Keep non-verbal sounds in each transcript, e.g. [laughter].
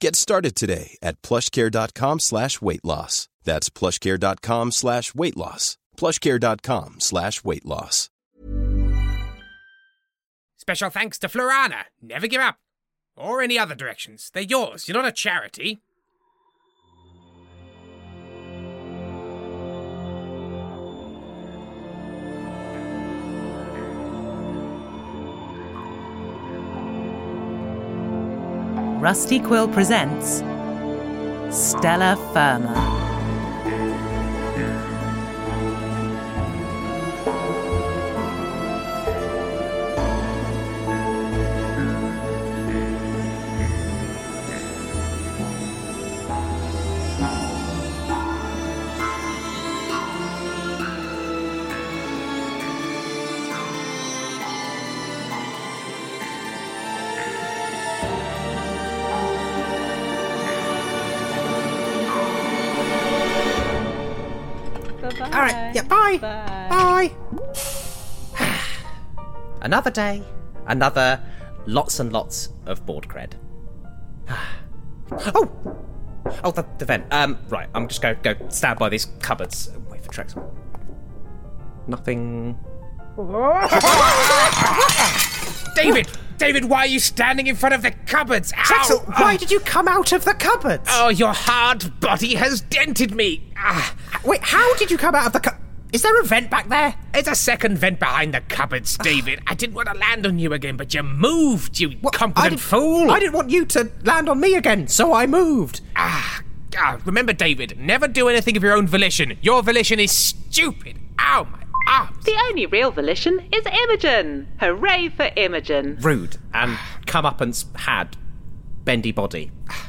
Get started today at plushcare.com slash weight loss. That's plushcare.com slash weight loss. Plushcare.com slash weight loss. Special thanks to Florana. Never give up. Or any other directions. They're yours. You're not a charity. Rusty Quill presents Stella Firma. All right. Yeah. Bye. Bye. [sighs] another day. Another lots and lots of board cred. [sighs] oh. Oh, the, the vent. Um. Right. I'm just going to go stand by these cupboards. and Wait for Trex. Nothing. [laughs] David! David, why are you standing in front of the cupboards? Ow! Trexel, why did you come out of the cupboards? Oh, your hard body has dented me. Ah, Wait, how did you come out of the cu- Is there a vent back there? It's a second vent behind the cupboards, David. I didn't want to land on you again, but you moved, you What- competent I fool. I didn't want you to land on me again, so I moved. Ah, ah, remember, David, never do anything of your own volition. Your volition is stupid. Ow, my arms. The only real volition is Imogen. Hooray for Imogen. Rude and comeuppance had bendy body. [sighs]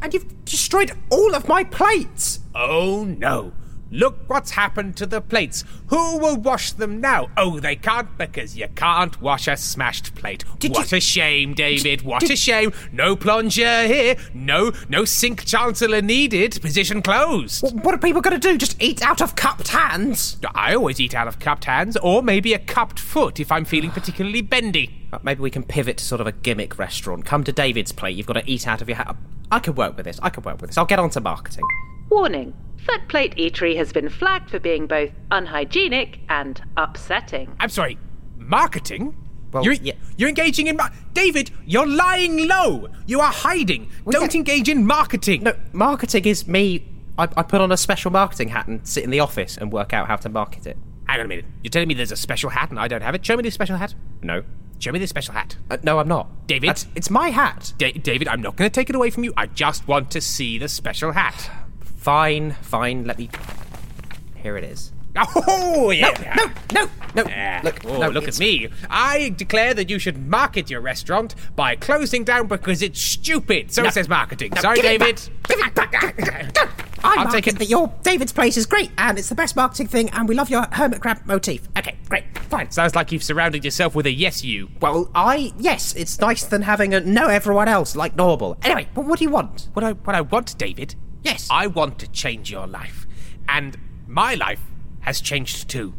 And you've destroyed all of my plates. Oh no. Look what's happened to the plates. Who will wash them now? Oh, they can't because you can't wash a smashed plate. Did what you- a shame, David. What a shame. No plunger here. No, no sink chancellor needed. Position closed. What are people going to do? Just eat out of cupped hands? I always eat out of cupped hands, or maybe a cupped foot if I'm feeling particularly bendy. Maybe we can pivot to sort of a gimmick restaurant. Come to David's plate. You've got to eat out of your hat. I could work with this. I could work with this. I'll get on to marketing. Warning Foot Plate Eatery has been flagged for being both unhygienic and upsetting. I'm sorry, marketing? Well, you're, yeah. you're engaging in. Mar- David, you're lying low. You are hiding. Don't yeah. engage in marketing. No, marketing is me. I, I put on a special marketing hat and sit in the office and work out how to market it. Hang on a minute. You're telling me there's a special hat and I don't have it? Show me the special hat. No. Show me the special hat. Uh, no, I'm not. David? That's- it's my hat. Da- David, I'm not going to take it away from you. I just want to see the special hat. [sighs] [sighs] Fine, fine. Let me. Here it is. Oh, yeah. No, no, no. Ah, Look, oh, no, look at me. I declare that you should market your restaurant by closing down because it's stupid. So No. says marketing. No, Sorry, David. Give it back. [laughs] I I'll take it. that your David's place is great and it's the best marketing thing and we love your hermit crab motif. Okay, great, fine. Sounds like you've surrounded yourself with a yes you. Well, I yes, it's nicer than having a know everyone else like normal. Anyway, but what do you want? What I what I want, David. Yes. I want to change your life, and my life has changed too.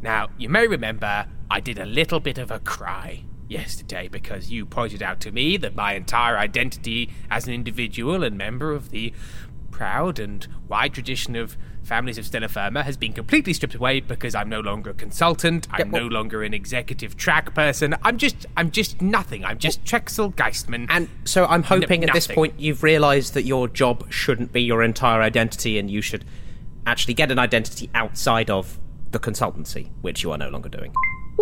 Now you may remember I did a little bit of a cry yesterday because you pointed out to me that my entire identity as an individual and member of the proud and wide tradition of families of Stella Firma has been completely stripped away because I'm no longer a consultant. I'm well- no longer an executive track person. I'm just, I'm just nothing. I'm just Trexel Geistman. And so I'm hoping N- at this point you've realised that your job shouldn't be your entire identity and you should actually get an identity outside of the consultancy, which you are no longer doing.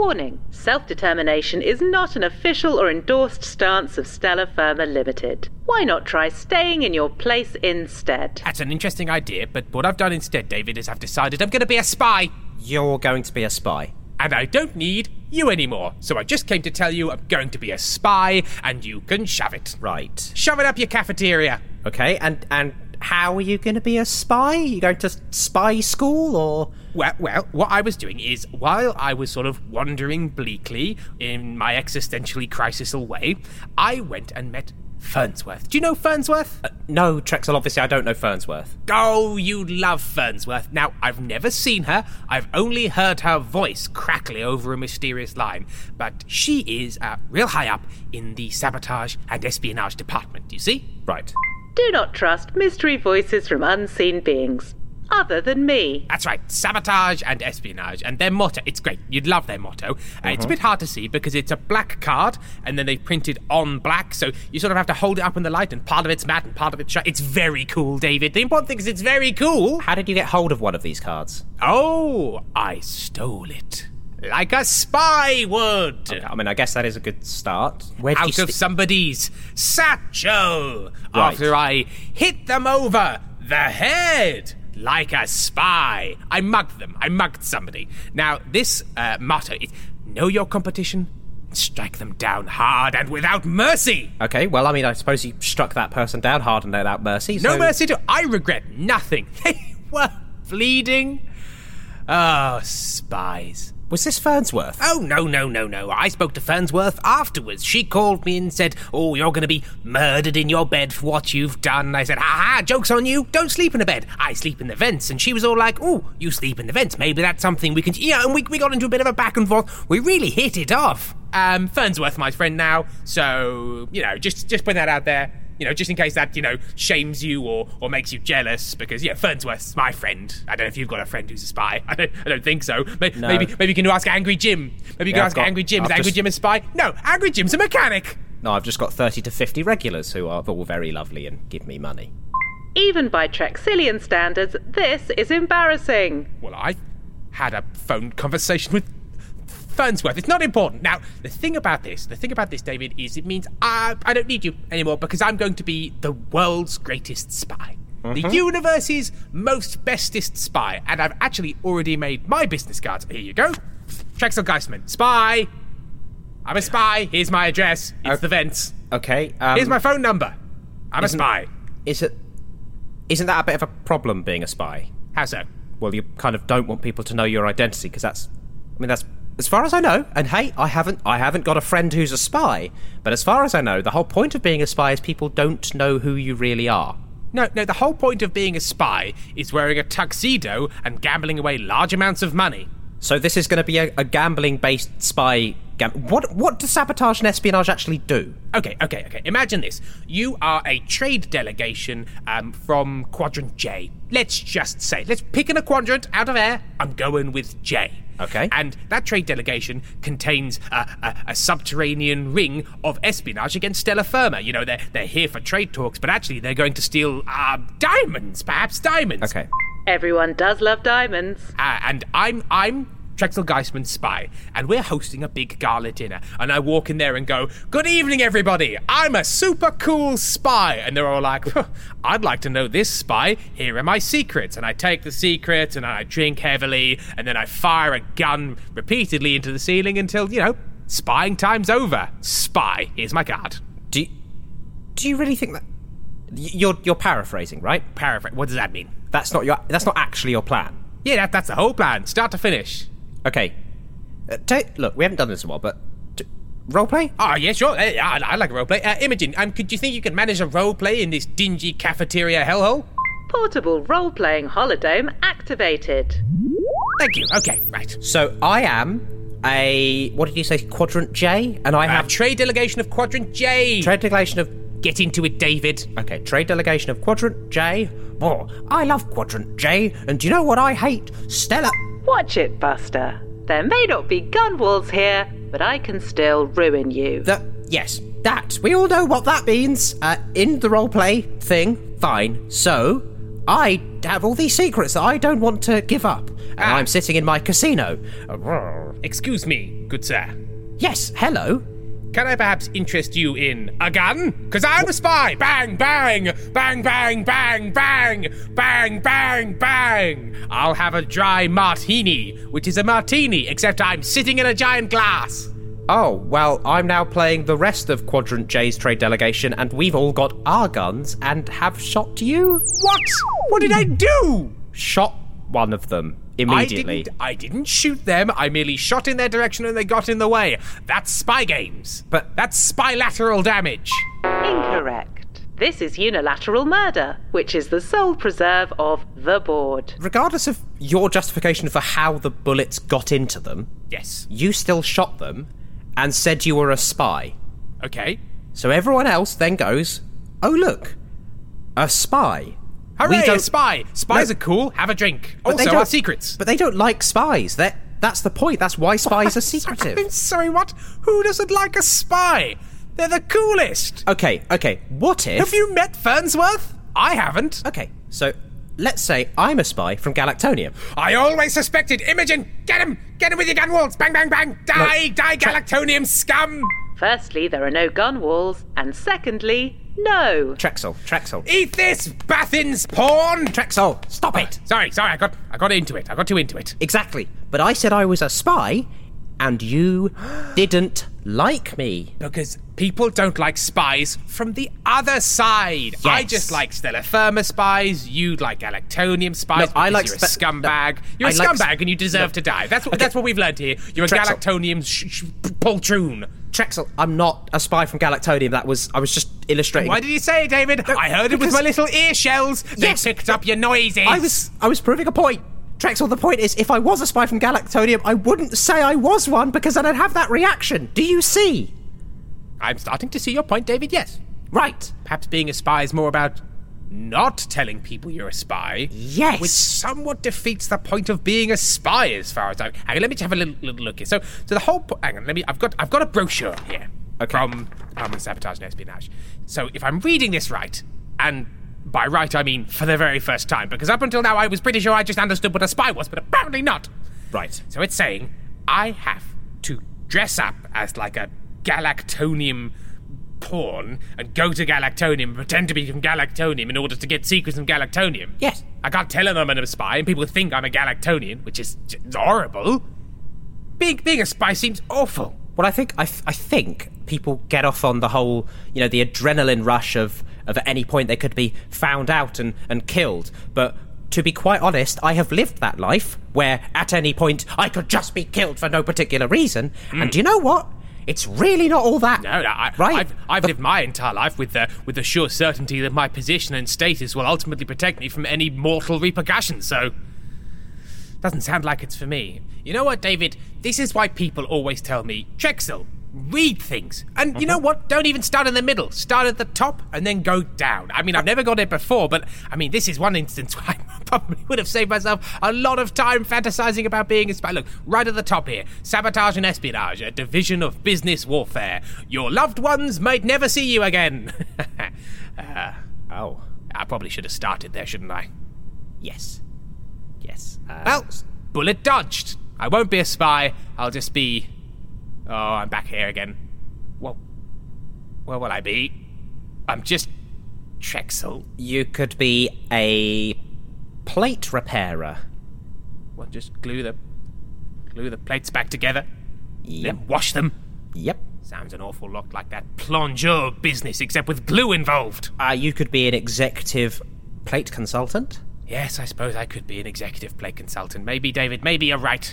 Warning Self determination is not an official or endorsed stance of Stella Firma Limited. Why not try staying in your place instead? That's an interesting idea, but what I've done instead, David, is I've decided I'm going to be a spy. You're going to be a spy. And I don't need you anymore. So I just came to tell you I'm going to be a spy, and you can shove it. Right. Shove it up your cafeteria. Okay, and and how are you going to be a spy? Are you going to spy school or Well, well, what I was doing is, while I was sort of wandering bleakly in my existentially crisisal way, I went and met Fernsworth. Do you know Fernsworth? Uh, no, Trexel? Obviously, I don't know Fernsworth. Oh, you love Fernsworth. Now, I've never seen her. I've only heard her voice crackly over a mysterious line. But she is uh, real high up in the sabotage and espionage department, you see? Right. Do not trust mystery voices from unseen beings, other than me. That's right, sabotage and espionage. And their motto, it's great. You'd love their motto. Uh, it's a bit hard to see because it's a black card and then they've printed on black. So you sort of have to hold it up in the light and part of it's matte and part of it's shut. It's very cool, David. The important thing is it's very cool. How did you get hold of one of these cards? Oh, I stole it. Like a spy would. I mean, I guess that is a good start. Where did Out you of somebody's satchel. Right. After I hit them over the head. Like a spy. I mugged them. I mugged somebody. Now, this uh, motto is know your competition, strike them down hard and without mercy. Okay, well, I mean, I suppose you struck that person down hard and without mercy. No mercy to. I regret nothing. [laughs] They were bleeding. Oh, spies. Was this Fernsworth? Oh, no, no, no, no. I spoke to Fernsworth afterwards. She called me and said, Oh, you're going to be murdered in your bed for what you've done. I said, Ha ha, joke's on you. Don't sleep in a bed. I sleep in the vents. And she was all like, Oh, you sleep in the vents. Maybe that's something we can. Yeah, and we, we got into a bit of a back and forth. We really hit it off. Um, Fernsworth, my friend now. So, you know, just, just put that out there. You know, just in case that, you know, shames you or, or makes you jealous, because, yeah, Fernsworth's my friend. I don't know if you've got a friend who's a spy. [laughs] I don't, I don't think so. Maybe, No. maybe, maybe you can ask Angry Jim. Maybe you can Yeah, I've ask got- Angry Jim. Is I've Angry just- Jim a spy? No, Angry Jim's a mechanic. No, I've just got 30 to 50 regulars who are all very lovely and give me money. Even by Trexillian standards, this is embarrassing. Well, I had a phone conversation with Fernsworth. It's not important. Now, the thing about this, the thing about this, David, is it means I, I don't need you anymore because I'm going to be the world's greatest spy. The universe's most bestest spy. And I've actually already made my business cards. Here you go. Trexel Geistman, spy. I'm a spy. Here's my address. It's Okay. the vents. Okay, um, Here's my phone number. I'm a spy. Is it. Isn't that a bit of a problem being a spy? How so? well, you kind of don't want people to know your identity because that's, I mean, that's as far as I know. And hey, I haven't, I haven't got a friend who's a spy. But as far as I know, the whole point of being a spy is people don't know who you really are. No, no, the whole point of being a spy is wearing a tuxedo and gambling away large amounts of money. So this is going to be a, a gambling-based spy. Gam- what what does sabotage and espionage actually do? Okay, okay, okay. Imagine this. You are a trade delegation um, from Quadrant J. Let's just say, let's pick in a quadrant out of air. I'm going with J. Okay. And that trade delegation contains a, a, a subterranean ring of espionage against Stella Firma. You know, they're, they're here for trade talks, but actually they're going to steal uh, diamonds, perhaps diamonds. Okay. Everyone does love diamonds. Uh, and I'm I'm Trexel Geistman's spy, and we're hosting a big gala dinner. And I walk in there and go, "Good evening, everybody! I'm a super cool spy." And they're all like, "Huh, "I'd like to know this spy. Here are my secrets." And I take the secrets and I drink heavily, and then I fire a gun repeatedly into the ceiling until you know spying time's over. Spy. Here's my card. Do you, do you really think that you're you're paraphrasing, right? Paraphrase. What does that mean? That's not your that's not actually your plan. Yeah, that, that's the whole plan, start to finish. Okay. Uh, ta look, we haven't done this in a while, but d- roleplay? Oh, yeah, sure. Uh, yeah, I, I like a roleplay. Uh, Imogen, um, could you think you could manage a roleplay in this dingy cafeteria hellhole? Portable role playing holodome activated. Thank you. Okay, right. So I am a what did you say? Quadrant J, and I I have have trade delegation of Quadrant J. trade delegation of Get into it, David. okay trade delegation of Quadrant J. Oh, I love Quadrant J, and do you know what I hate? Stella. Watch it, Buster. There may not be gun walls here, but I can still ruin you. That yes, that we all know what that means. Uh, in the roleplay thing, fine. So I have all these secrets that I don't want to give up, and Ah. I'm sitting in my casino. Excuse me, good sir. Yes, hello. Can I perhaps interest you in a gun? Because I'm a spy! Bang, bang! Bang, bang, bang, bang! Bang, bang, bang! I'll have a dry martini, which is a martini, except I'm sitting in a giant glass. Oh, well, I'm now playing the rest of Quadrant J's trade delegation, and we've all got our guns and have shot you. What? What did I do? Shot one of them I didn't, I didn't shoot them. I merely shot in their direction and they got in the way. That's spy games. But- that's bilateral damage. Incorrect. This is unilateral murder, which is the sole preserve of the board. Regardless of your justification for how the bullets got into them, Yes. you still shot them and said you were a spy. Okay. So everyone else then goes, "Oh look, a spy." Hooray, don't- a spy. Spies No. are cool. Have a drink. But they also, don't- our secrets. But they don't like spies. That that's the point. That's why [laughs] spies are secretive. I'm [laughs] sorry, what? Who doesn't like a spy? They're the coolest. Okay, okay. What if? Have you met Fernsworth? I haven't. Okay, so let's say I'm a spy from Galactonium. I always suspected Imogen. Get him! Get him with your gun walls! Bang, bang, bang! Die, die, Galactonium scum! Firstly, there are no gun walls, and secondly, no. Trexel, Trexel, Eat this, Bathin's porn! Trexel. Stop it. Sorry, sorry, I got, I got into it. I got too into it. Exactly. But I said I was a spy, and you [gasps] didn't like me. Because people don't like spies from the other side. I just like Stella Firma spies. You like Galactonium spies. No, I like you're spe- a scumbag. no, you're a I like scumbag, sp- and you deserve no. to die. That's what Okay. that's what we've learned here. You're a Trexel. Galactonium sh- sh- poltroon. Trexel, I'm not a spy from Galactonium. That was I was just illustrating. Why did you say it, David? I heard it with my little ear shells. They Yes. picked up your noises. I was I was proving a point. Trexel, the point is, if I was a spy from Galactonium, I wouldn't say I was one because then I'd have that reaction. Do you see? I'm starting to see your point, David. Yes. Right. Perhaps being a spy is more about not telling people you're a spy. Yes. Which somewhat defeats the point of being a spy, as far as I. Hang on, let me just have a little, little look here. So, so the whole. Po- hang on, let me. I've got. I've got a brochure here Okay. from of Sabotage and Espionage. So, if I'm reading this right, and by right I mean for the very first time, because up until now I was pretty sure I just understood what a spy was, but apparently not. Right. So it's saying I have to dress up as like a Galactonium pawn and go to Galactonium and pretend to be from Galactonium in order to get secrets from Galactonium. Yes. I can't tell them I'm a spy and people think I'm a Galactonian, which is horrible. Being, being a spy seems awful. Well, I think I, th- I think people get off on the whole, you know, the adrenaline rush of of at any point they could be found out and and killed. But to be quite honest, I have lived that life where at any point I could just be killed for no particular reason. And mm. do you know what? It's really not all that. No, no, I, right. I've, I've lived my entire life with the with the sure certainty that my position and status will ultimately protect me from any mortal repercussions. So, doesn't sound like it's for me. You know what, David? This is why people always tell me, Trexel, read things. And you mm-hmm. know what? Don't even start in the middle. Start at the top and then go down. I mean, I've never got it before, but I mean, this is one instance [laughs] where I probably would have saved myself a lot of time fantasizing about being a spy. Look, right at the top here sabotage and espionage, a division of business warfare. Your loved ones might never see you again. [laughs] uh, oh, I probably should have started there, shouldn't I? Yes. Yes. Uh, Well, bullet dodged. I won't be a spy. I'll just be. Oh, I'm back here again. Well, where will I be? I'm just Trexel. you could be a plate repairer. Well, just glue the glue the plates back together, Yep. then wash them. Yep. Sounds an awful lot like that plongeur business, except with glue involved. Uh, you could be an executive plate consultant. Yes, I suppose I could be an executive play consultant. Maybe, David. Maybe you're right.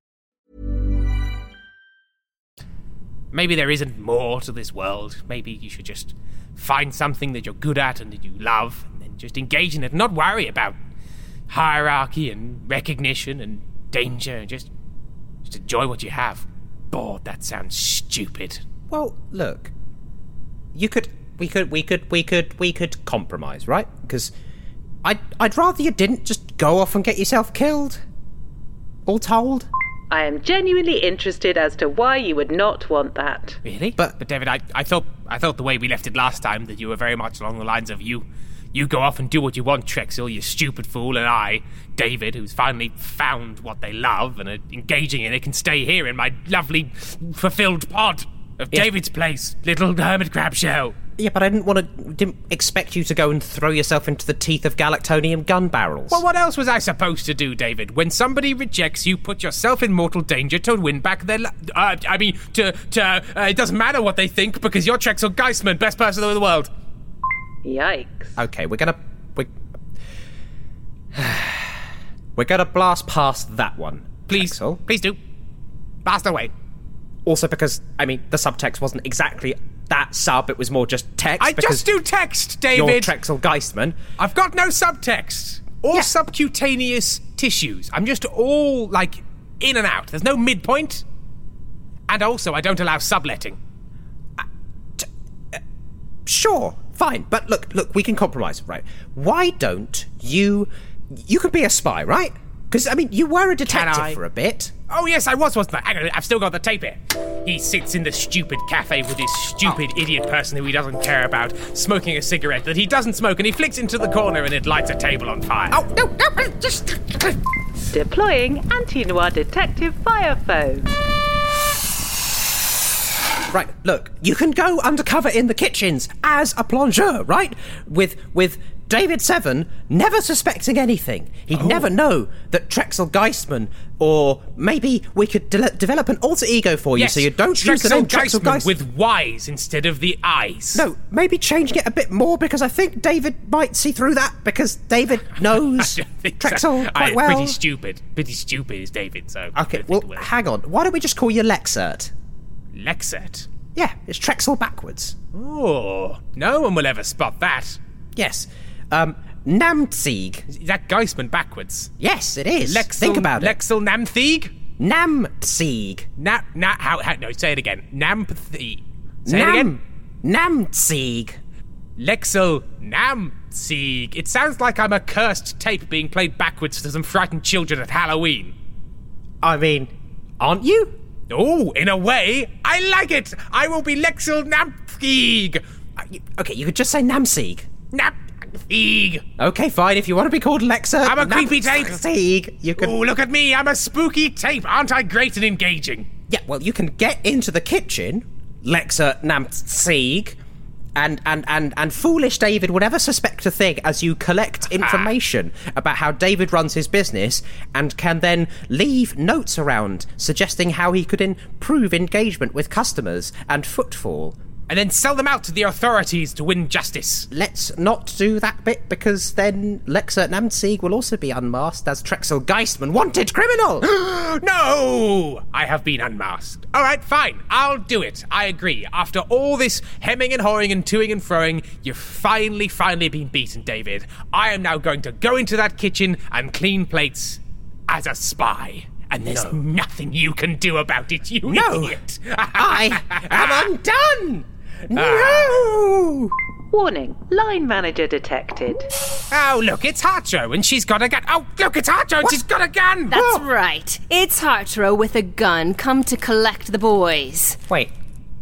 Maybe there isn't more to this world. Maybe you should just find something that you're good at and that you love, and then Just engage in it, not worry about hierarchy and recognition and danger, and just, just enjoy what you have. Bored, that sounds stupid. Well, look, you could, we could, we could, we could, we could compromise, right? Because I'd, I'd rather you didn't just go off and get yourself killed. All told. I am genuinely interested as to why you would not want that. Really? But, but David, I, I thought I thought the way we left it last time that you were very much along the lines of you you go off and do what you want, Trexel, you stupid fool, and I, David, who's finally found what they love and are engaging in it, can stay here in my lovely fulfilled pod of Yeah. David's place, little hermit crab shell. Yeah, but I didn't want to, didn't expect you to go and throw yourself into the teeth of Galactonium gun barrels. Well, what else was I supposed to do, David? When somebody rejects you, put yourself in mortal danger to win back their. Lo- uh, I mean, to to. Uh, it doesn't matter what they think because you're Trexel Geistman, best person in the world. Yikes. Okay, we're gonna we [sighs] we're gonna blast past that one. Please, please do. Blast away. Also, because I mean, the subtext wasn't exactly that sub; it was more just text. I just do text, You're David. Trexel Geistman. I've got no subtext or subcutaneous tissues. I'm just all like in and out. There's no midpoint. And also, I don't allow subletting. Uh, uh, sure, fine, but look, look, we can compromise, right? Why don't you? You can be a spy, right? Because I mean, you were a detective for a bit. Oh yes, I was, wasn't I? I've still got the tape here. He sits in the stupid cafe with this stupid oh. idiot person who he doesn't care about, smoking a cigarette that he doesn't smoke, and he flicks into the corner and it lights a table on fire. Oh no, no, just. [coughs] Deploying anti-noir detective fire phone. Right, look, you can go undercover in the kitchens as a plongeur, right? With with David Seven never suspecting anything. He'd oh. never know that Trexel Geistman, or maybe we could de- develop an alter ego for you Yes, so you don't use the name Trexel Geistman Geistman. with Y's instead of the I's. No, maybe changing it a bit more because I think David might see through that because David [laughs] knows Trexel I- quite well. Pretty stupid. Pretty stupid is David, so. Okay, well, hang on. Why don't we just call you Lexert? Lexert? Yeah, it's Trexel backwards. Oh, no one will ever spot that. Yes. Um, Namtsieg. Is that Geistman backwards? Yes, it is. Lexel, Think about it. Lexel Namthieg? Namtsieg. Na, na, how, how, no, say it again. Namthieg. Say Nam- it again. Namtsieg. Lexel Namtsieg. It sounds like I'm a cursed tape being played backwards to some frightened children at Halloween. I mean, aren't you? Oh, in a way, I like it. I will be Lexel Namthieg. Okay, you could just say Namtsieg. Namthieg. Okay, fine. If you want to be called Lexa, I'm a creepy tape. Namtsieg, you can. Oh, look at me. I'm a spooky tape. Aren't I great and engaging? Yeah, well, you can get into the kitchen, Lexert Namtsieg, and, and, and, and foolish David would never suspect a thing as you collect [laughs] information about how David runs his business and can then leave notes around suggesting how he could improve engagement with customers and footfall. And then sell them out to the authorities to win justice. Let's not do that bit because then Lexert Namtsieg will also be unmasked as Trexel Geistman, wanted criminal! [gasps] no! I have been unmasked. All right, fine. I'll do it. I agree. After all this hemming and hawing and toing and froing, you've finally, finally been beaten, David. I am now going to go into that kitchen and clean plates as a spy. And there's No. nothing you can do about it, you No. idiot. [laughs] I am undone! No! Warning, line manager detected. Oh, look, it's Hartro, and she's got a gun. Oh, look, it's Hartro, and she's got a gun. That's oh! right. It's Hartro with a gun come to collect the boys. Wait,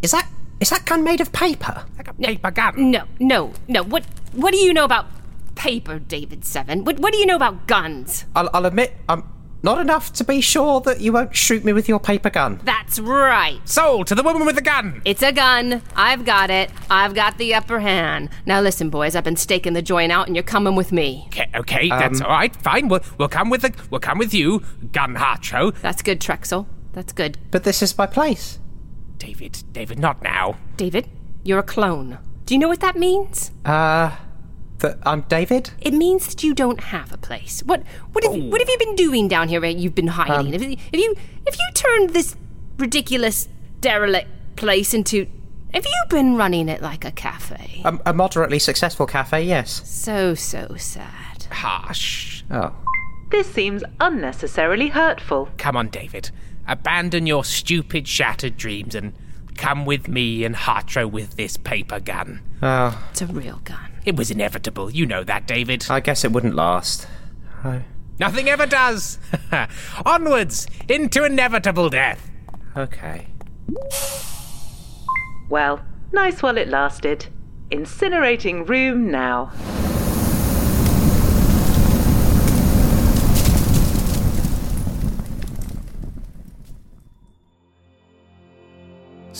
is that is that gun made of paper? Like a paper gun. No, no, no. What what do you know about paper, David Seven? What what do you know about guns? I'll, I'll admit, I'm not enough to be sure that you won't shoot me with your paper gun. That's right. Sold to the woman with the gun. It's a gun. I've got it. I've got the upper hand. Now listen, boys, I've been staking the joint out and you're coming with me. Okay, okay, that's Um, all right. Fine, we'll we'll come with the we'll come with you, Gun Hartro. That's good, Trexel. That's good. But this is my place. David, David, not now. David, you're a clone. Do you know what that means? Uh, that I'm David? It means that you don't have a place. What what have what have you been doing down here where you've been hiding? Um, if, if you if you turned this ridiculous derelict place into Have you been running it like a cafe? A, a moderately successful cafe, yes. So, so sad. Hush. Oh. This seems unnecessarily hurtful. Come on, David. Abandon your stupid, shattered dreams and come with me and Hartro with this paper gun. Oh. It's a real gun. It was inevitable. You know that, David. I guess it wouldn't last. Oh. Nothing ever does. [laughs] Onwards into inevitable death. Okay. Well, nice while it lasted. Incinerating room now.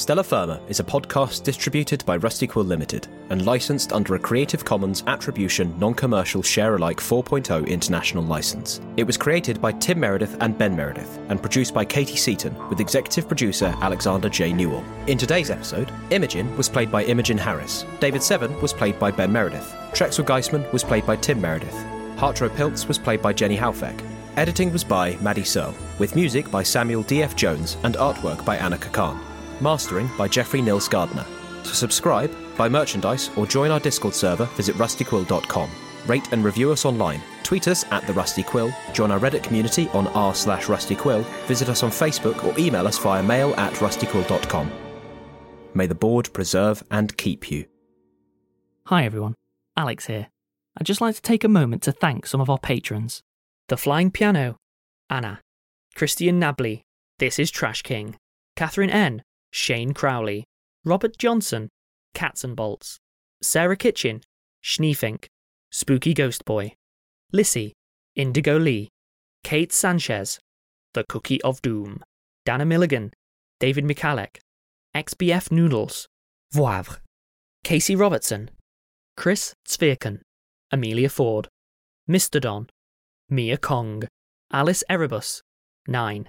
Stella Firma is a podcast distributed by Rusty Quill Limited and licensed under a Creative Commons Attribution Non Commercial Share Alike 4.0 international license. It was created by Tim Meredith and Ben Meredith and produced by Katie Seaton with executive producer Alexander J. Newall. In today's episode, Imogen was played by Imogen Harris, David Seven was played by Ben Meredith, Trexel Geistman was played by Tim Meredith, Hartro Piltz was played by Jenny Halfeck. Editing was by Maddie Searle, with music by Samuel D.F. Jones and artwork by Anna Kakan. Mastering by Jeffrey Nils Gardner. To subscribe, buy merchandise, or join our Discord server, visit rustyquill.com. Rate and review us online. Tweet us at The Rusty Quill, join our Reddit community on r slash rustyquill, visit us on Facebook, or email us via mail at rustyquill.com. May the board preserve and keep you. Hi everyone, Alex here. I'd just like to take a moment to thank some of our patrons The Flying Piano, Anna, Christian Nabley, This is Trash King, Catherine N., Shane Crowley, Robert Johnson, Cats and Bolts, Sarah Kitchen, Schneefink, Spooky Ghost Boy, Lissy, Indigo Lee, Kate Sanchez, The Cookie of Doom, Dana Milligan, David Michalek, XBF Noodles, Voivre, Casey Robertson, Chris Zvirkin, Amelia Ford, Mr. Don, Mia Kong, Alice Erebus, 9,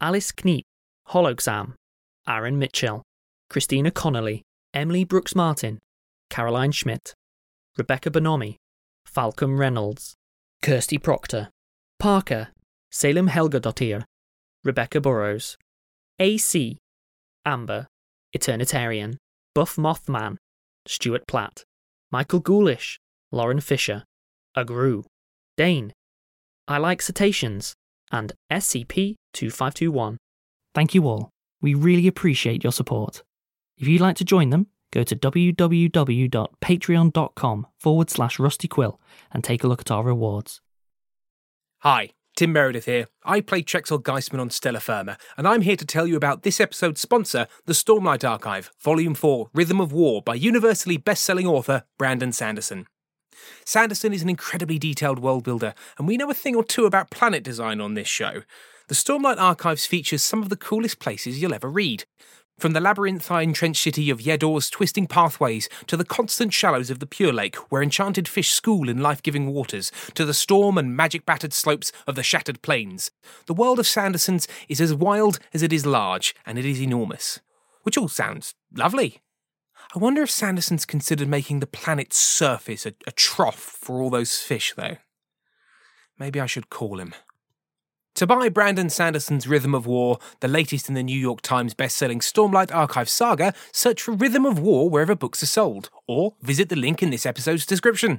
Alice Kneep, Holoxam, Aaron Mitchell, Christina Connolly, Emily Brooks Martin, Caroline Schmidt, Rebecca Bonomi, Falcom Reynolds, Kirsty Proctor, Parker, Salem Helgadottir, Rebecca Burrows, AC, Amber, Eternitarian, Buff Mothman, Stuart Platt, Michael Ghoulish, Lauren Fisher, Agru, Dane, I Like Cetaceans, and SCP 2521. Thank you all. We really appreciate your support. If you'd like to join them, go to www.patreon.com forward slash rustyquill and take a look at our rewards. Hi, Tim Meredith here. I play Trexel Geistman on Stella Firma, and I'm here to tell you about this episode's sponsor, the Stormlight Archive, Volume 4 Rhythm of War by universally best selling author Brandon Sanderson. Sanderson is an incredibly detailed world builder, and we know a thing or two about planet design on this show. The Stormlight Archives features some of the coolest places you'll ever read. From the labyrinthine trench city of Yeddaw's twisting pathways, to the constant shallows of the Pure Lake, where enchanted fish school in life giving waters, to the storm and magic battered slopes of the Shattered Plains. The world of Sanderson's is as wild as it is large, and it is enormous. Which all sounds lovely. I wonder if Sanderson's considered making the planet's surface a, a trough for all those fish, though. Maybe I should call him. To buy Brandon Sanderson's Rhythm of War, the latest in the New York Times best-selling Stormlight Archive saga, search for Rhythm of War wherever books are sold, or visit the link in this episode's description.